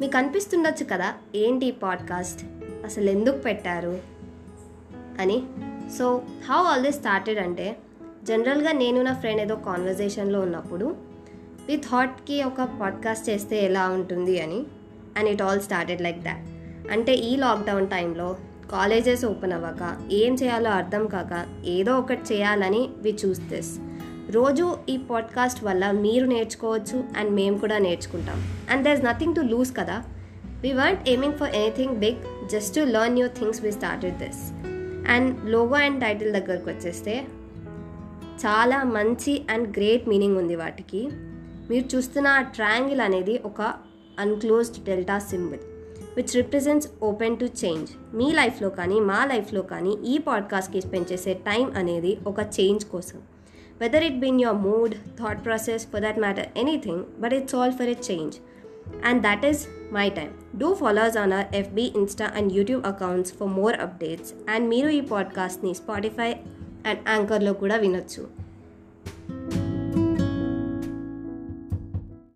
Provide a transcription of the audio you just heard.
మీకు అనిపిస్తుండొచ్చు కదా ఏంటి పాడ్కాస్ట్? అసలు ఎందుకు పెట్టారు? అని. So how all this started అంటే జనరల్గా నేను నా ఫ్రెండ్ ఏదో కాన్వర్జేషన్లో ఉన్నప్పుడు వి థాట్కి ఒక పాడ్కాస్ట్ చేస్తే ఎలా ఉంటుంది అని and it all started like that. అంటే ఈ లాక్డౌన్ టైంలో కాలేజెస్ ఓపెన్ అవ్వక ఏం చేయాలో అర్థం కాక ఏదో ఒకటి చేయాలని వి చూస్ దిస్. రోజు ఈ పాడ్కాస్ట్ వల్ల మీరు నేర్చుకోవచ్చు అండ్ మేము కూడా నేర్చుకుంటాం. And there is nothing to lose కదా? We want aiming for anything big just to learn new things we started this and logo and title దగ్గరకు వచ్చేస్తే చాలా మంచి అండ్ గ్రేట్ మీనింగ్ ఉంది వాటికి. మీరు చూస్తున్న ఆ ట్రయాంగిల్ అనేది ఒక unclosed delta symbol which represents open to change మీ లైఫ్లో కానీ మా లైఫ్లో కానీ ఈ పాడ్కాస్ట్కి స్పెండ్ చేసే టైం అనేది ఒక చేంజ్ కోసం. Whether it been your mood thought process for that matter anything but it's all for a change and that is my time. Do follow us on our FB, Insta and YouTube accounts for more updates. And మీరు ఈ పాడ్కాస్ట్ని Spotify and యాంకర్లో కూడా వినొచ్చు